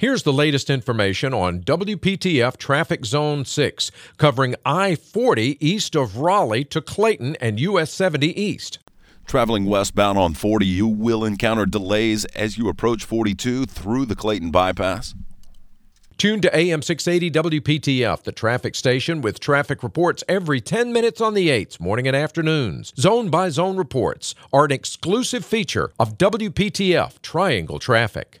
Here's the latest information on WPTF Traffic Zone 6, covering I 40 east of Raleigh to Clayton and US 70 east. Traveling westbound on 40, you will encounter delays as you approach 42 through the Clayton bypass. Tune to AM 680 WPTF, the traffic station with traffic reports every 10 minutes on the 8s, morning and afternoons. Zone by zone reports are an exclusive feature of WPTF Triangle Traffic.